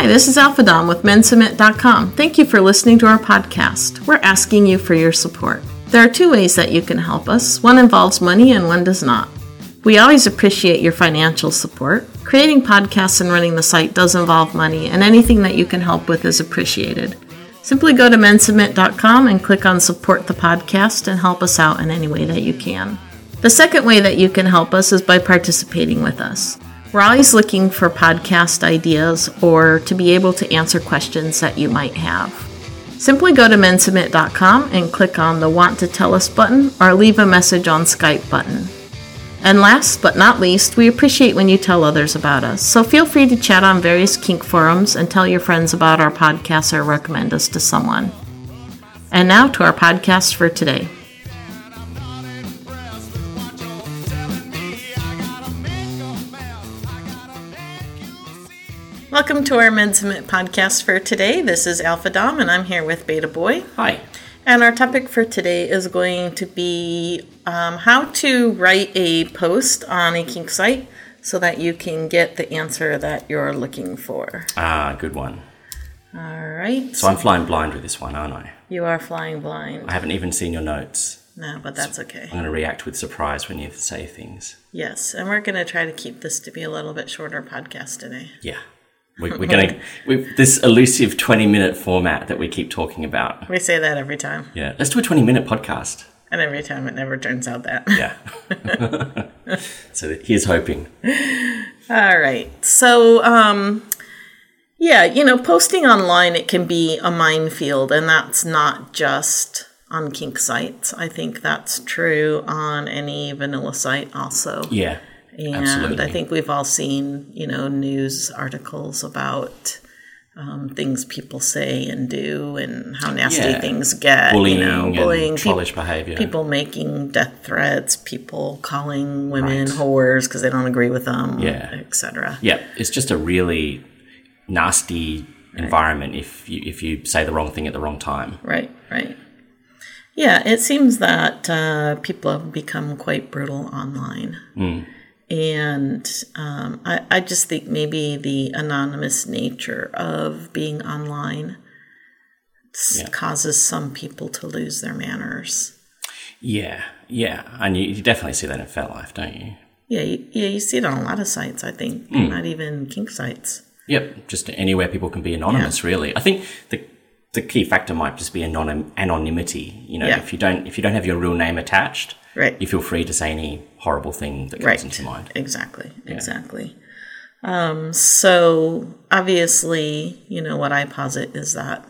Hi, this is Alpha Dom with mensubmit.com. Thank you for listening to our podcast. We're asking you for your support. There are two ways that you can help us. One involves money and one does not. We always appreciate your financial support. Creating podcasts and running the site does involve money, and anything that you can help with is appreciated. Simply go to mensubmit.com and click on support the podcast and help us out in any way that you can. The second way that you can help us is by participating with us. We're always looking for podcast ideas or to be able to answer questions that you might have. Simply go to mensubmit.com and click on the Want to Tell Us button or leave a message on Skype button. And last but not least, we appreciate when you tell others about us. So feel free to chat on various kink forums and tell your friends about our podcast or recommend us to someone. And now to our podcast for today. Welcome to our Mensubmit podcast for today. This is Alpha Dom, and I'm here with Beta Boy. Hi. And our topic for today is going to be um, how to write a post on a kink site so that you can get the answer that you're looking for. Ah, good one. All right. So I'm flying blind with this one, aren't I? You are flying blind. I haven't even seen your notes. No, but that's okay. I'm going to react with surprise when you say things. Yes, and we're going to try to keep this to be a little bit shorter podcast today. Yeah. We, we're going to, this elusive 20 minute format that we keep talking about. We say that every time, Yeah. Let's do a 20 minute podcast. and every time it never turns out that. Yeah. so here's hoping. All right. So, um, yeah, you know, posting online, it can be a minefield, and that's not just on kink sites. I think that's true on any vanilla site also. Yeah. And absolutely. I think we've all seen, you know, news articles about um, things people say and do and how nasty Yeah. things get. Bullying you know, bullying, trollish behaviour. people making death threats, people calling women Right. whores because they don't agree with them, Yeah. etc. Yeah. It's just a really nasty environment if you, if you say the wrong thing at the wrong time. Right, right. Yeah, it seems that uh, people have become quite brutal online. And um, I, I just think maybe the anonymous nature of being online Yeah. causes some people to lose their manners. Yeah. Yeah. And you, you definitely see that in FetLife, don't you? Yeah, you, yeah, you see it on a lot of sites, I think, not even kink sites. Yep, just anywhere people can be anonymous. Really, I think the the key factor might just be anonym, anonymity. You know, Yeah. if you don't if you don't have your real name attached, Right. you feel free to say any horrible thing that comes Right. into mind. Exactly. Exactly. Um, so obviously, you know, what I posit is that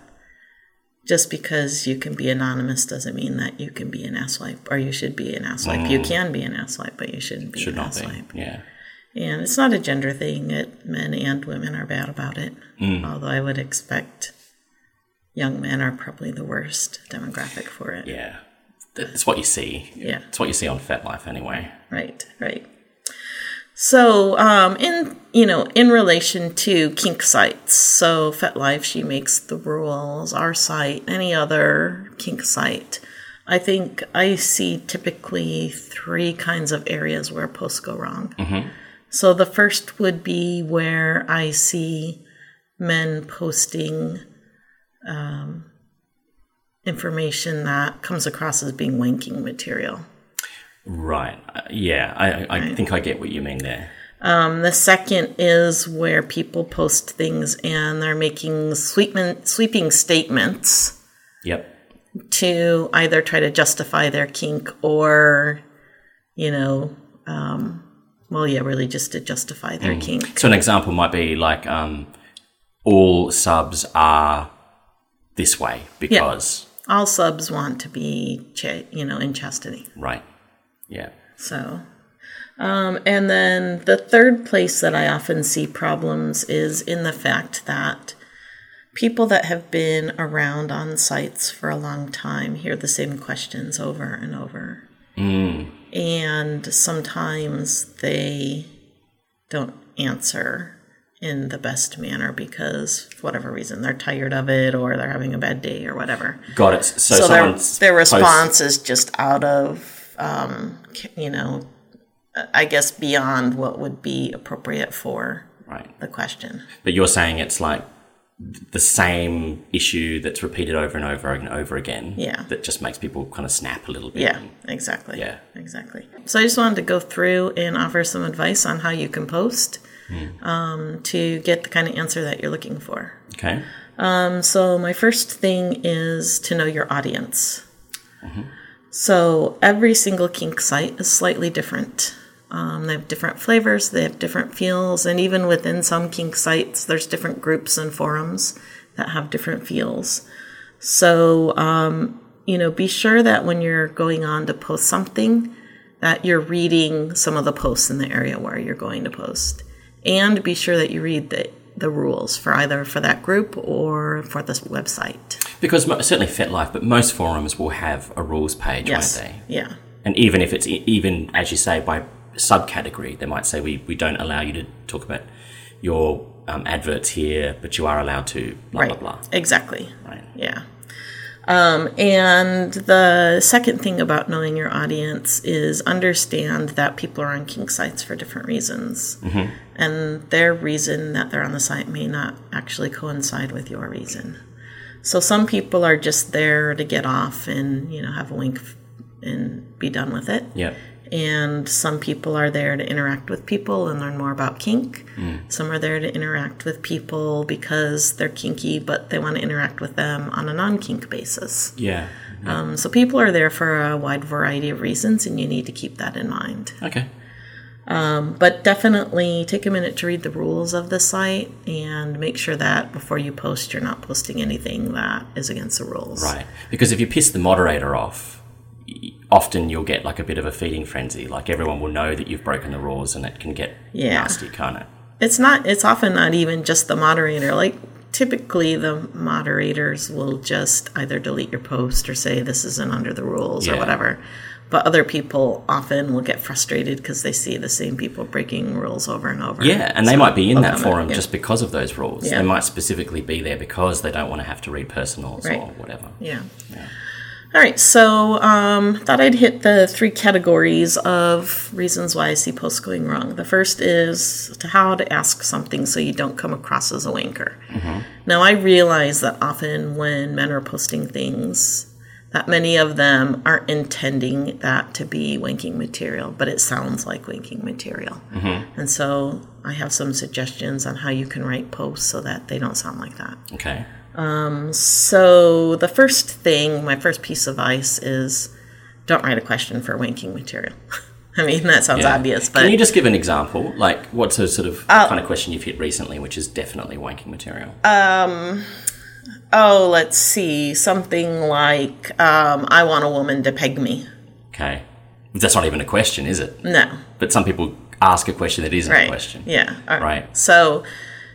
just because you can be anonymous doesn't mean that you can be an asswipe or you should be an asswipe. You can be an asswipe, but you shouldn't be Mm. Should an be. asswipe. Yeah, And it's not a gender thing. It men and women are bad about it. Mm. Although I would expect young men are probably the worst demographic for it. yeah, it's what you see. Yeah. it's what you see on FetLife anyway. Right, right. So, um, in you know, in relation to kink sites, so FetLife she makes the rules. Our site, any other kink site, I think I see typically three kinds of areas where posts go wrong. So the first would be where I see men posting um, information that comes across as being wanking material. Right. Uh, yeah, I, I think I get what you mean there. Um, the second is where people post things and they're making sweeping, sweeping statements Yep. to either try to justify their kink or, you know, um, well, yeah, really just to justify their kink. So an example might be like, um, all subs are this way because All subs want to be, cha- you know, in chastity. right. Yeah. So, um, and then the third place that I often see problems is in the fact that people that have been around on sites for a long time hear the same questions over and over. And sometimes they don't answer in the best manner because, for whatever reason, they're tired of it or they're having a bad day or whatever Got it. So, so their, their posts- response is just out of um, you know i guess beyond what would be appropriate for right. the question But you're saying it's like the same issue that's repeated over and over and over again. Yeah. That just makes people kind of snap a little bit. Yeah, exactly. Yeah. Exactly. So I just wanted to go through and offer some advice on how you can post um, to get the kind of answer that you're looking for. Okay. Um, so my first thing is to know your audience. So every single kink site is slightly different. Um, they have different flavors, they have different feels, and even within some kink sites, there's different groups and forums that have different feels. So, um, you know, be sure that when you're going on to post something, that you're reading some of the posts in the area where you're going to post, and be sure that you read the the rules for either for that group or for this website. Because certainly FetLife, but most forums will have a rules page, Yes. won't they? Yeah. And even if it's even as you say by subcategory, they might say we, we don't allow you to talk about your um, adverts here, but you are allowed to blah right. blah blah. Exactly. Right. Yeah. Um, and the second thing about knowing your audience is understand that people are on kink sites for different reasons. And their reason that they're on the site may not actually coincide with your reason. So some people are just there to get off and, you know, have a wink and be done with it. Yeah. And some people are there to interact with people and learn more about kink. Some are there to interact with people because they're kinky, but they want to interact with them on a non kink basis. Yeah. Um, so people are there for a wide variety of reasons, and you need to keep that in mind. Okay. But definitely take a minute to read the rules of the site and make sure that before you post, you're not posting anything that is against the rules. Right. Because if you piss the moderator off, often you'll get like a bit of a feeding frenzy. Like everyone will know that you've broken the rules, and it can get Yeah. nasty, can't it? it's not it's often not even just the moderator like typically the moderators will just either delete your post or say this isn't under the rules or whatever but other people often will get frustrated because they see the same people breaking rules over and over Yeah, and they So might be in that forum yeah. just because of those rules. Yeah. They might specifically be there because they don't want to have to read personals Right. or whatever. Yeah. All right, so um, thought I'd hit the three categories of reasons why I see posts going wrong. The first is to how to ask something so you don't come across as a wanker. Now I realize that often when men are posting things, that many of them aren't intending that to be wanking material, but it sounds like wanking material. And so I have some suggestions on how you can write posts so that they don't sound like that. Okay. So the first thing, my first piece of advice is don't write a question for wanking material. I mean, that sounds Yeah. obvious, but Can you just give an example? Like, what's a sort of kind of question you've hit recently, which is definitely wanking material? Um, oh, let's see, something like um, I want a woman to peg me. okay. That's not even a question, is it? No, But some people ask a question that isn't right? a question. Yeah. Right. So,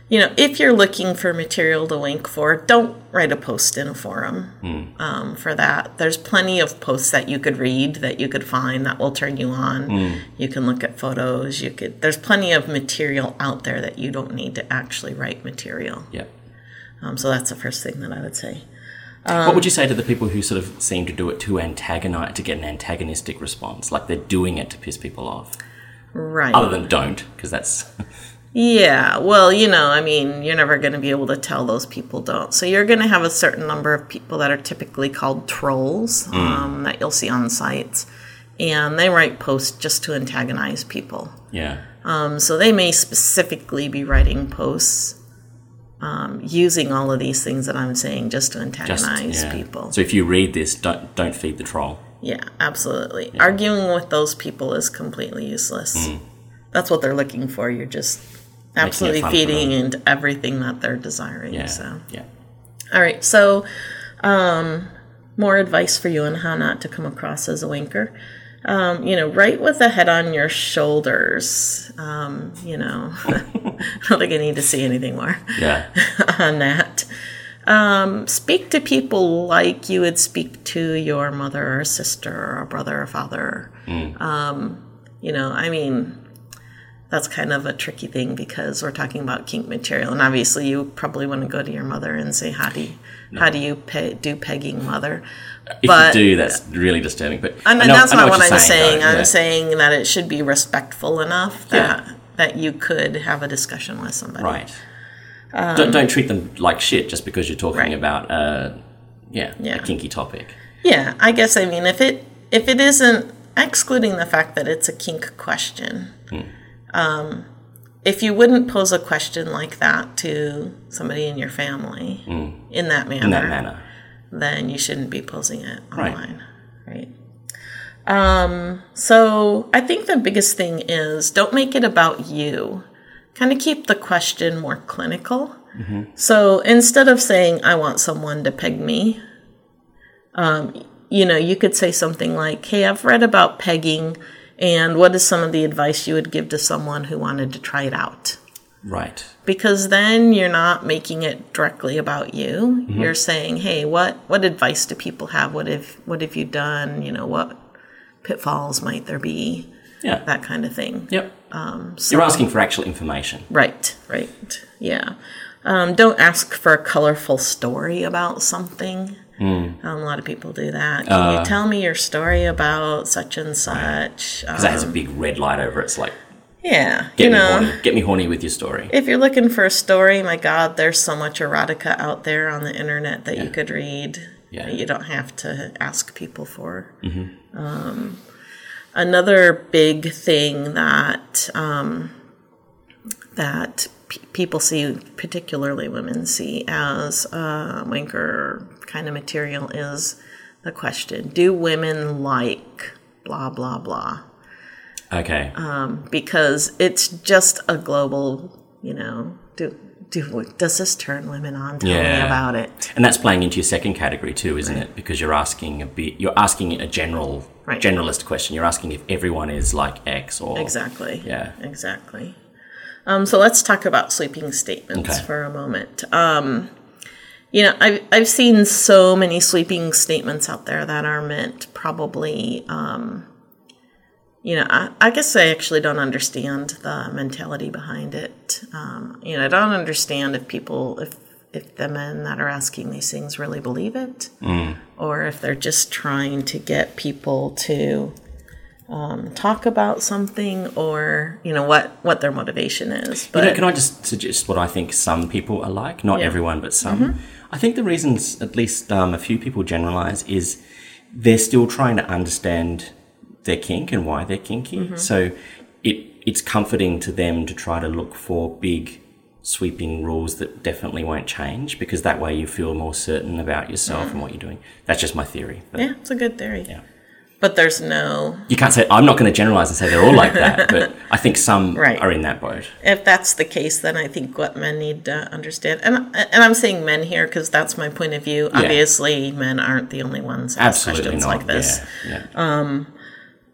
you know, if you're looking for material to link for, don't write a post in a forum Hmm. um, for that. There's plenty of posts that you could read that you could find that will turn you on. Hmm. You can look at photos. You could. There's plenty of material out there that you don't need to actually write material. Yep. Um, so that's the first thing that I would say. what would you say to the people who sort of seem to do it to antagonize, to get an antagonistic response? Like they're doing it to piss people off? Right. Other than don't, because that's. Yeah, well, you know, I mean, you're never going to be able to tell those people don't. So you're going to have a certain number of people that are typically called trolls um, that you'll see on sites, and they write posts just to antagonize people. Yeah. Um, so they may specifically be writing posts um, using all of these things that I'm saying just to Just, antagonize yeah. people. So if you read this, don't don't feed the troll. Yeah, absolutely. Arguing with those people is completely useless. Mm. That's what they're looking for. You're just absolutely feeding into everything that they're desiring. Yeah. So, Yeah. all right. So, um, more advice for you on how not to come across as a winker. Um, you know, right with the head on your shoulders. Um, you know, I don't think I need to see anything more Yeah. on that. Um, speak to people like you would speak to your mother or sister or brother or father. Um, you know, I mean, that's kind of a tricky thing because we're talking about kink material, and obviously you probably want to go to your mother and say, "How do you, how do you pe- do pegging, mother?" If But- you do, that's really disturbing. But And know- that's I not what, you're I'm saying. though, I'm yeah. saying that it should be respectful enough that Yeah. that you could have a discussion with somebody. Right. don't, don't treat them like shit just because you're talking Right. about uh, yeah, Yeah. a kinky topic. Yeah, I guess I mean if it if it isn't excluding the fact that it's a kink question, um, if you wouldn't pose a question like that to somebody in your family in that manner, In that manner. then you shouldn't be posing it online, right? Um, so I think the biggest thing is don't make it about you. Kind of keep the question more clinical. So instead of saying I want someone to peg me, um, you know, you could say something like, "Hey, I've read about pegging, and what is some of the advice you would give to someone who wanted to try it out?" Right. because then you're not making it directly about you. Mm-hmm. You're saying, "Hey, what what advice do people have? What have what have you done? You know, what pitfalls might there be? Yeah. That kind of thing." Yep. Um, You're asking for actual information. Right, right, yeah. Um, don't ask for a colorful story about something. Hmm. Um, a lot of people do that. Can Uh. you tell me your story about such and such? Because that has a Um, big red light over it. It's like, yeah, get you me know. horny. Get me horny with your story. If you're looking for a story, my God, there's so much erotica out there on the internet that you could read. Yeah. You don't have to ask people for. Mm-hmm. Um, another big thing that um, that p- people see, particularly women see as uh, wanker kind of material, is the question: Do women like blah blah blah? Okay. Um, because it's just a global, you know, do do does this turn women on? Tell me about it. And that's playing into your second category too, isn't it? Because you're asking a bit, you're asking a general, Right. generalist question. You're asking if everyone is like X or Exactly. Yeah. Exactly. Um, so let's talk about sweeping statements Okay. for a moment. Um, you know, I've, I've seen so many sweeping statements out there that are meant probably, um, you know, I, I guess I actually don't understand the mentality behind it. Um, you know, I don't understand if people, if, if the men that are asking these things really believe it, or if they're just trying to get people to um, talk about something, or you know what what their motivation is. You But know, can I just suggest what I think some people are like? Not Yeah. everyone, but some. I think the reasons, at least um, a few people generalize, is they're still trying to understand their kink and why they're kinky. So it it's comforting to them to try to look for big sweeping rules that definitely won't change because that way you feel more certain about yourself and what you're doing. That's just my theory. Yeah, it's a good theory. Yeah. But there's no You can't say I'm not going to generalize and say they're all like that, but I think some Right. are in that boat. if that's the case, then I think what men need to understand, and and I'm saying men here because that's my point of view. Obviously, men aren't the only ones Absolutely questions not. like this, Yeah, yeah.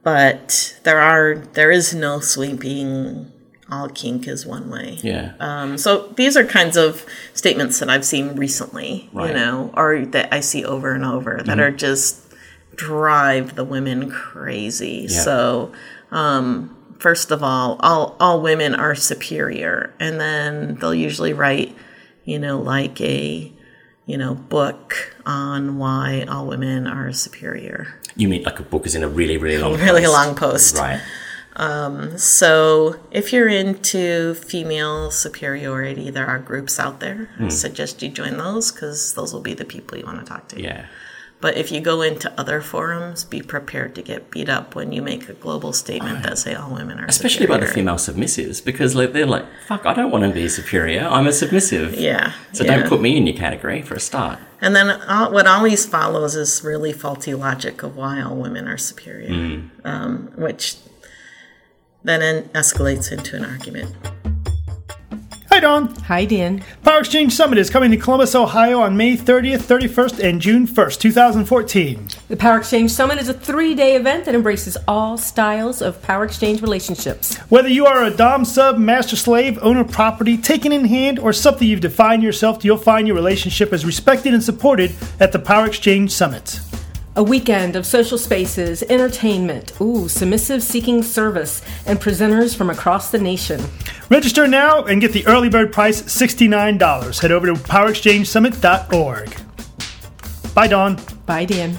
but there are there is no sweeping. All kink is one way. yeah. Um, so these are kinds of statements that I've seen recently, Right. you know, or that I see over and over that are just drive the women crazy. Yeah. So, um, first of all, all all women are superior, and then they'll usually write, you know, like a you know book on why all women are superior. You mean like a book is in a really, really long Really post. long post. Right. So, if you're into female superiority, there are groups out there. Hmm. I suggest you join those because those will be the people you want to talk to. Yeah. But if you go into other forums, be prepared to get beat up when you make a global statement that say all women are Especially by the female submissives because like, they're like, fuck, I don't want to be superior. I'm a submissive. Yeah. So yeah. don't put me in your category for a start. And then uh, what always follows is really faulty logic of why all women are superior, Hmm. um, which then escalates into an argument. Hi, Dawn. Hi, Dan. Power Exchange Summit is coming to Columbus, Ohio on May 30th, 31st, and June 1st, 2014. The Power Exchange Summit is a three day event that embraces all styles of power exchange relationships. Whether you are a Dom sub, master slave, owner property, taken in hand, or something you've defined yourself, you'll find your relationship is respected and supported at the Power Exchange Summit. A weekend of social spaces, entertainment, ooh, submissive seeking service, and presenters from across the nation. Register now and get the early bird price $69. Head over to powerexchangesummit.org. Bye, Dawn. Bye, Dan.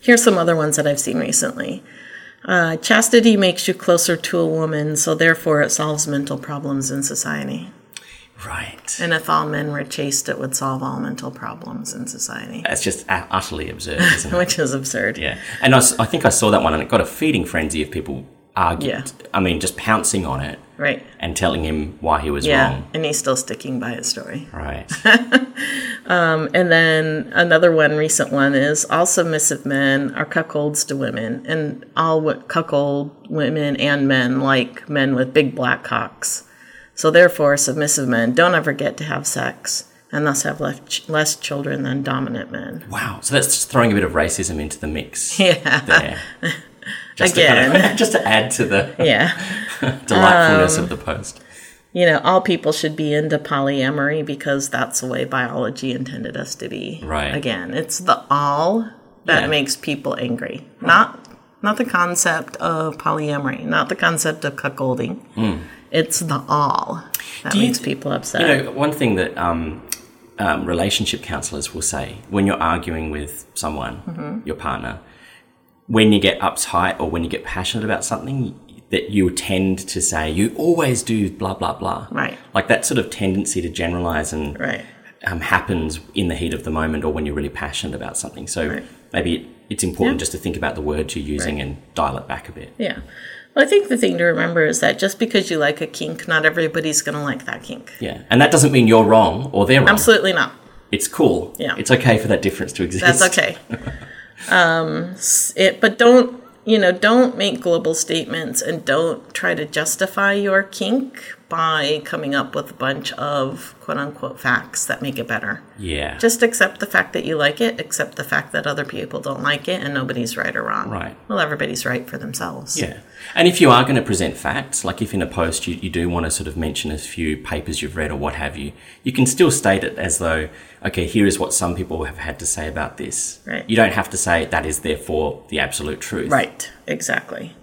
Here's some other ones that I've seen recently. Uh, chastity makes you closer to a woman, so therefore it solves mental problems in society. Right. And if all men were chaste, it would solve all mental problems in society, That's just utterly absurd, isn't it? which is absurd. Yeah, and I think I saw that one, and it got a feeding frenzy of people arguing. Yeah. I mean, just pouncing on it Right. and telling him why he was Yeah. wrong. And he's still sticking by his story. Right. Um, and then another one, recent one, is all submissive men are cuckolds to women, and all cuckold women and men like men with big black cocks. So therefore, submissive men don't ever get to have sex, and thus have less, ch- less children than dominant men. wow. So that's just throwing a bit of racism into the mix. Yeah. There. Just To kind Again. of, just to add to the Yeah. delightfulness Um, of the post. You know, all people should be into polyamory because that's the way biology intended us to be. Right. Again, it's the all that Yeah. makes people angry. Not not the concept of polyamory, not the concept of cuckolding. It's the all that. Do makes th- people upset. You know, one thing that um, um, relationship counselors will say when you're arguing with someone, Mm-hmm. your partner, when you get uptight or when you get passionate about something, that you tend to say, you always do blah, blah, blah. Right. Like that sort of tendency to generalize and right. um, happens in the heat of the moment or when you're really passionate about something. So Right. maybe it's important Yeah. just to think about the words you're using and dial it back a bit. Yeah. Well, I think the thing to remember is that just because you like a kink, not everybody's going to like that kink. Yeah. And that doesn't mean you're wrong or they're wrong. Absolutely not. It's cool. Yeah. It's okay for that difference to exist. That's okay. um, it, but don't you know? Don't make global statements and don't try to justify your kink by coming up with a bunch of quote unquote facts that make it better. Yeah. Just accept the fact that you like it. Accept the fact that other people don't like it, and nobody's right or wrong. Right. Well, everybody's right for themselves. Yeah. And if you are going to present facts, like if in a post you, you do want to sort of mention a few papers you've read or what have you, you can still state it as though, okay, here is what some people have had to say about this. Right. You don't have to say that is therefore the absolute truth. Right, exactly.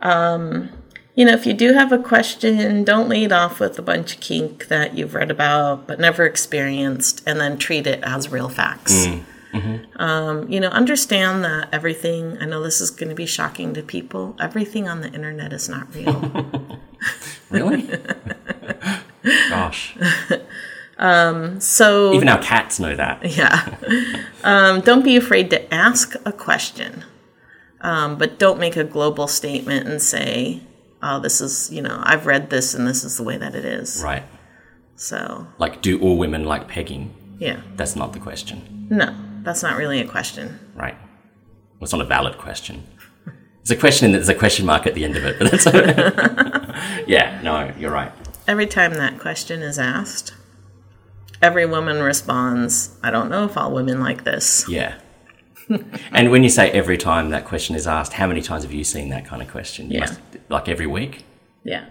Um, you know, if you do have a question, don't lead off with a bunch of kink that you've read about but never experienced and then treat it as real facts. Um, you know, understand that everything, I know this is going to be shocking to people, everything on the internet is not real. Really? Gosh. so, Even our cats know that. yeah. Um, don't be afraid to ask a question, um, but don't make a global statement and say, oh, this is, you know, I've read this and this is the way that it is. Right. So, Like, do all women like pegging? yeah. That's not the question. No, that's not really a question. Right. Well, it's not a valid question. It's a question, there's a question mark at the end of it, but that's Yeah, no, you're right. Every time that question is asked, every woman responds, I don't know if all women like this. Yeah. and when you say every time that question is asked, how many times have you seen that kind of question? You Yeah. must- like every week? Yeah.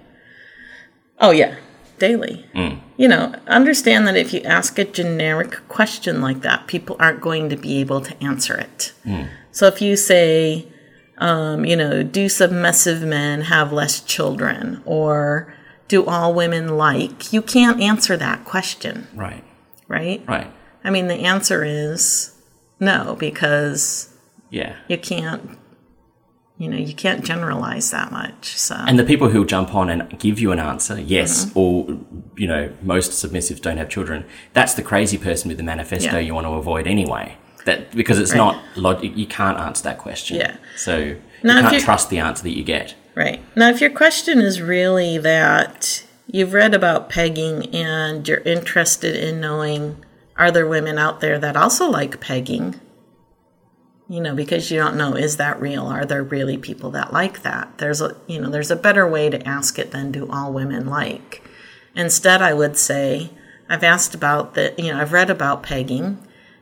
Oh, yeah. Daily. Mm. You know, understand that if you ask a generic question like that, people aren't going to be able to answer it. So if you say, um, you know, do submissive men have less children? Or do all women like? You can't answer that question, Right. right? Right. I mean, the answer is no, because Yeah. you can't, you know, you can't generalize that much. So, And the people who jump on and give you an answer, yes, Mm-hmm. or, you know, most submissives don't have children, that's the crazy person with the manifesto Yeah. you want to avoid anyway. That Because it's Right. not logic, you can't answer that question. Yeah. So you Now, if can't trust the answer that you get. right. Now, if your question is really that you've read about pegging and you're interested in knowing are there women out there that also like pegging, you know, because you don't know is that real? Are there really people that like that? There's a, you know, there's a better way to ask it than do all women like. Instead, I would say, I've asked about the, you know, I've read about pegging,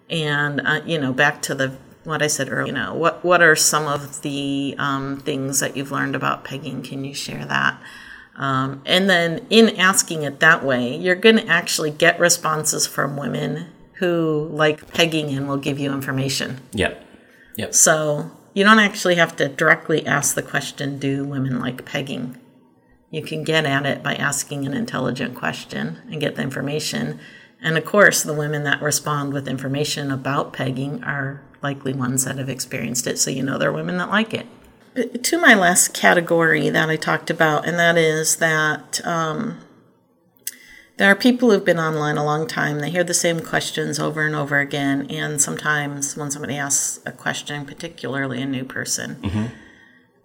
and uh, you know, back to the what I said earlier. You know, what what are some of the um, things that you've learned about pegging? Can you share that? Um, and then, in asking it that way, you're going to actually get responses from women who like pegging and will give you information. Yep. Yep. So you don't actually have to directly ask the question, Do women like pegging? You can get at it by asking an intelligent question and get the information. And of course, the women that respond with information about pegging are likely ones that have experienced it. So you know they're women that like it. to my last category that I talked about, and that is that um, there are people who've been online a long time. They hear the same questions over and over again, and sometimes when somebody asks a question, particularly a new person, mm-hmm.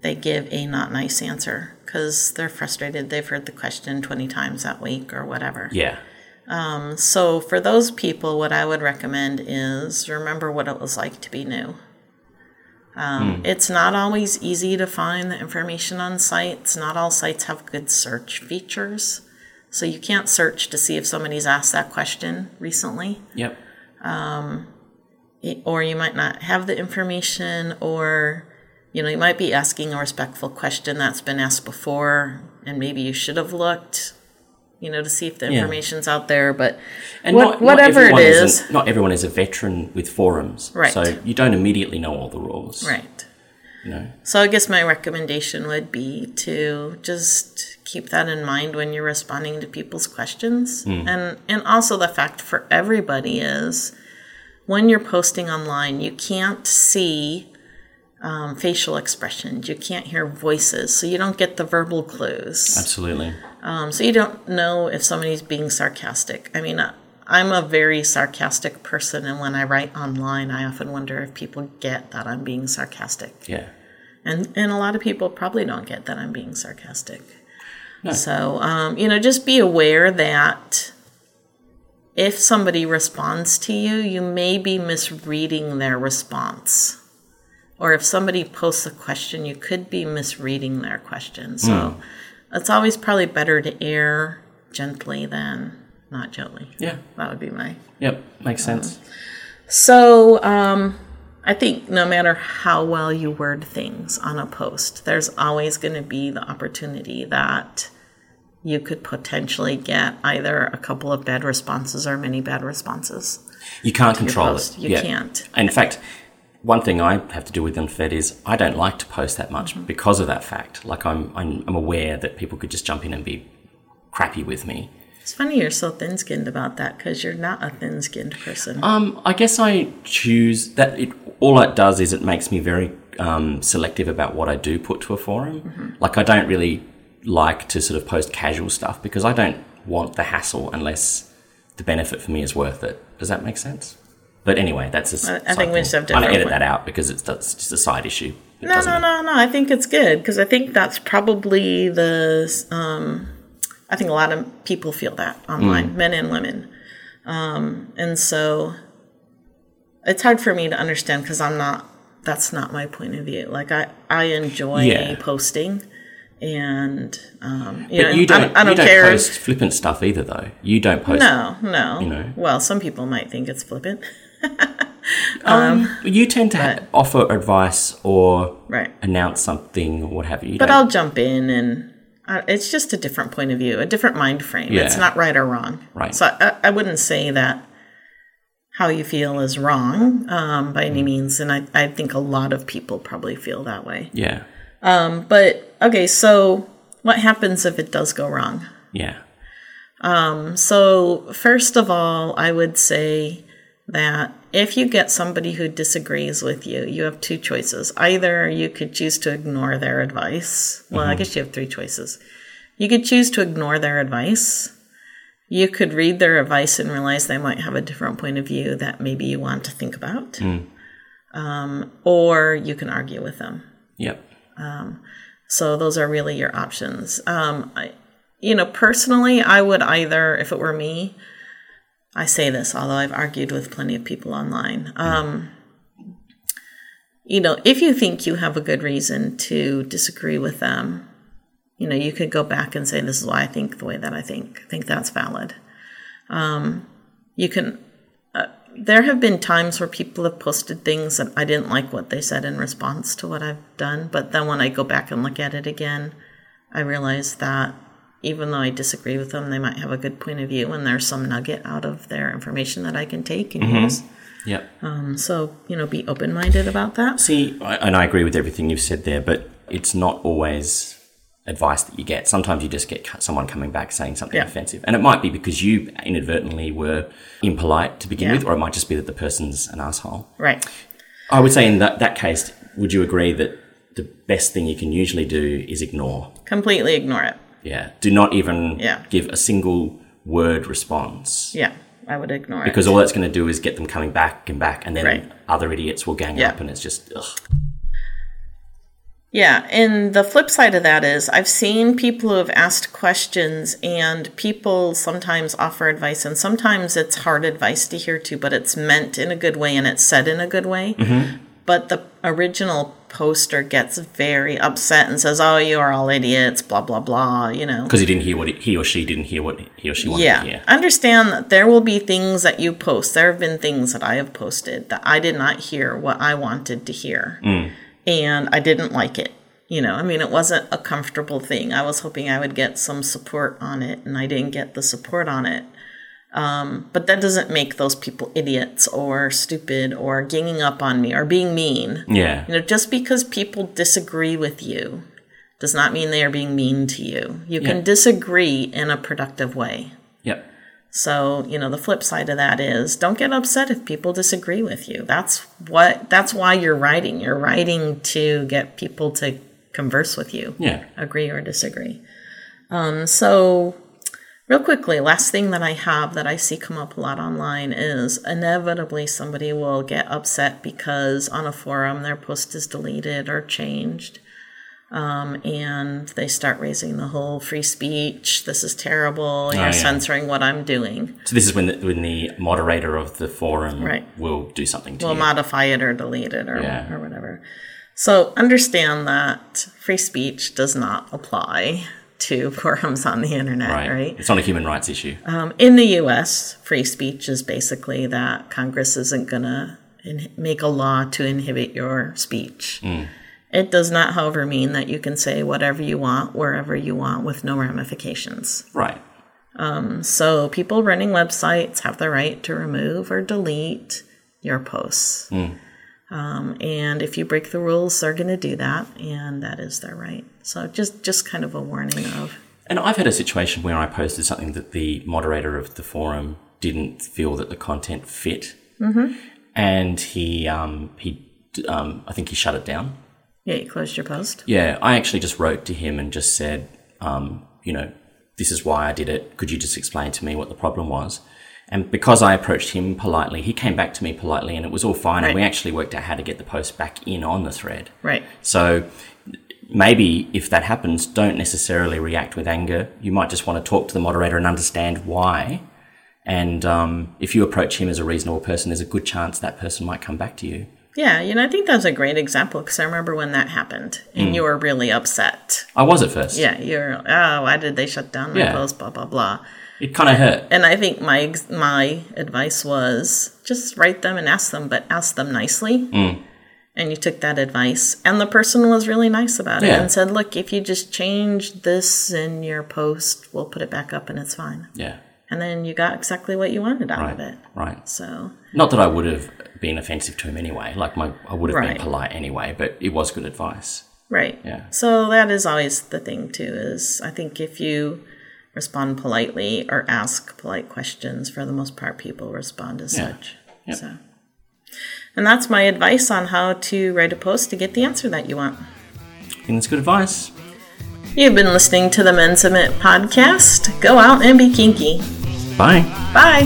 they give a not nice answer because they're frustrated. They've heard the question 20 times that week or whatever. Yeah. Um, so, for those people, what I would recommend is remember what it was like to be new. Um, hmm. It's not always easy to find the information on sites. Not all sites have good search features. So, you can't search to see if somebody's asked that question recently, Yep. Um, it- or you might not have the information, or you know, you might be asking a respectful question that's been asked before, and maybe you should have looked, you know, to see if the Yeah. information's out there. But And what, not, whatever not it is, not everyone is a veteran with forums, Right. So you don't immediately know all the rules, right. So I guess my recommendation would be to just keep that in mind when you're responding to people's questions. And and also the fact for everybody is when you're posting online, you can't see um, facial expressions. You can't hear voices, so you don't get the verbal clues. Absolutely. Um, so you don't know if somebody's being sarcastic. I mean, I- I'm a very sarcastic person, and when I write online, I often wonder if people get that I'm being sarcastic. Yeah. And and a lot of people probably don't get that I'm being sarcastic. So um, you know, just be aware that if somebody responds to you, you may be misreading their response. Or if somebody posts a question, you could be misreading their question. So it's always probably better to err gently than not gently. Yeah. That would be my Yep. Makes sense. so, um, I think no matter how well you word things on a post, there's always going to be the opportunity that you could potentially get either a couple of bad responses or many bad responses. You can't control it. You Yeah. can't. In fact, one thing I have to do with Unfed is I don't like to post that much Mm-hmm. because of that fact. Like I'm, I'm, I'm aware that people could just jump in and be crappy with me. It's funny you're so thin skinned about that because you're not a thin skinned person. Um, I guess I choose that. It all it does is it makes me very um, selective about what I do put to a forum. Mm-hmm. Like I don't really like to sort of post casual stuff because I don't want the hassle unless the benefit for me is worth it. Does that make sense? But anyway, that's a I- think we should just have I'm gonna edit that out because it's, that's just a side issue. It no, no, no, no. I think it's good because I think that's probably the. Um, I think a lot of people feel that online, men and women, um, and so it's hard for me to understand because I'm not. That's not my point of view. Like I, I enjoy Yeah. posting, and um, you But know, you don't. I, don't- I don't you don't care. post flippant stuff either, though. You don't post. no, no. you know. Well, some people might think it's flippant, You tend to ha- offer advice or right? announce something or what have you. You But I'll jump in and uh, it's just a different point of view, a different mind frame. It's not right or wrong. Right. So I, I wouldn't say that how you feel is wrong um, by Mm. any means. And I, I think a lot of people probably feel that way. yeah. But okay, so what happens if it does go wrong? Yeah. So, first of all, I would say that if you get somebody who disagrees with you, you have two choices. Either you could choose to ignore their advice. Well, I guess you have three choices. You could choose to ignore their advice. You could read their advice and realize they might have a different point of view that maybe you want to think about. Um, or you can argue with them. Yep. So those are really your options. Um, I, you know, personally, I would either, if it were me, I say this, although I've argued with plenty of people online. Um, you know, if you think you have a good reason to disagree with them, you know, you could go back and say, "This is why I think the way that I think." I think that's valid. Um, you can. Uh, there have been times where people have posted things that I didn't like what they said in response to what I've done, but then when I go back and look at it again, I realize that even though I disagree with them, they might have a good point of view, and there's some nugget out of their information that I can take and use. Yep. Um, so you know, be open minded about that. See, I, and I agree with everything you've said there, but it's not always advice that you get. Sometimes you just get someone coming back saying something Yeah. offensive, and it might be because you inadvertently were impolite to begin Yeah. with, or it might just be that the person's an asshole. Right. I would say in that, that case, would you agree that the best thing you can usually do is ignore. Completely ignore it. Yeah. Do not even Yeah. give a single word response. Yeah, I would ignore it. Because it. all that's going to do is get them coming back and back, and then Right. other idiots will gang Yeah. up, and it's just ugh. Yeah, and the flip side of that is I've seen people who have asked questions and people sometimes offer advice and sometimes it's hard advice to hear too, but it's meant in a good way and it's said in a good way. Mm-hmm. But the original poster gets very upset and says, "Oh, you are all idiots," blah blah blah, you know. because he didn't hear what he, he or she didn't hear what he or she wanted Yeah. to hear. Understand that there will be things that you post. There have been things that I have posted that I did not hear what I wanted to hear. Mm. And I didn't like it. You know, I mean, it wasn't a comfortable thing. I was hoping I would get some support on it, and I didn't get the support on it. Um, but that doesn't make those people idiots or stupid or ganging up on me or being mean. Yeah. You know, just because people disagree with you does not mean they are being mean to you. You Yeah. can disagree in a productive way. Yep. So, you know, the flip side of that is don't get upset if people disagree with you. That's what that's why you're writing. You're writing to get people to converse with you. Yeah. Agree or disagree. Um, so real quickly, last thing that I have that I see come up a lot online is inevitably somebody will get upset because on a forum their post is deleted or changed. Um, and they start raising the whole free speech. This is terrible. You're yeah. censoring what I'm doing. So this is when the, when the moderator of the forum Right. will do something to We'll you. modify it or delete it or, Yeah. or whatever. So understand that free speech does not apply to forums on the internet, right. right? It's not a human rights issue. Um, in the U.S., free speech is basically that Congress isn't going to in- make a law to inhibit your speech. It does not, however, mean that you can say whatever you want, wherever you want, with no ramifications. right. So people running websites have the right to remove or delete your posts. Um, and if you break the rules, they're going to do that, and that is their right. So just just kind of a warning of And I've had a situation where I posted something that the moderator of the forum didn't feel that the content fit, mm-hmm. and he um, he um, I think he shut it down. yeah, you closed your post. Yeah, I actually just wrote to him and just said, um, you know, this is why I did it. Could you just explain to me what the problem was? And because I approached him politely, he came back to me politely, and it was all fine. And we actually worked out how to get the post back in on the thread. Right. So maybe if that happens, don't necessarily react with anger. You might just want to talk to the moderator and understand why. And um, if you approach him as a reasonable person, there's a good chance that person might come back to you. Yeah, you know, I think that's a great example because I remember when that happened and you were really upset. I was at first. Yeah, you're, oh, why did they shut down my Yeah. post, blah, blah, blah. It kind of hurt. And I think my my advice was just write them and ask them, but ask them nicely. Mm. And you took that advice, and the person was really nice about it Yeah. and said, "Look, if you just change this in your post, we'll put it back up, and it's fine." Yeah. And then you got exactly what you wanted out of it. Right. So Not that I would have been offensive to him anyway. Like my, I would have Right. been polite anyway. But it was good advice. right, Yeah. So that is always the thing too. Is I think if you respond politely or ask polite questions, for the most part, people respond as Yeah. such. Yep. So. And that's my advice on how to write a post to get the answer that you want. I think that's good advice. You've been listening to the Men Submit podcast. Go out and be kinky. Bye. Bye.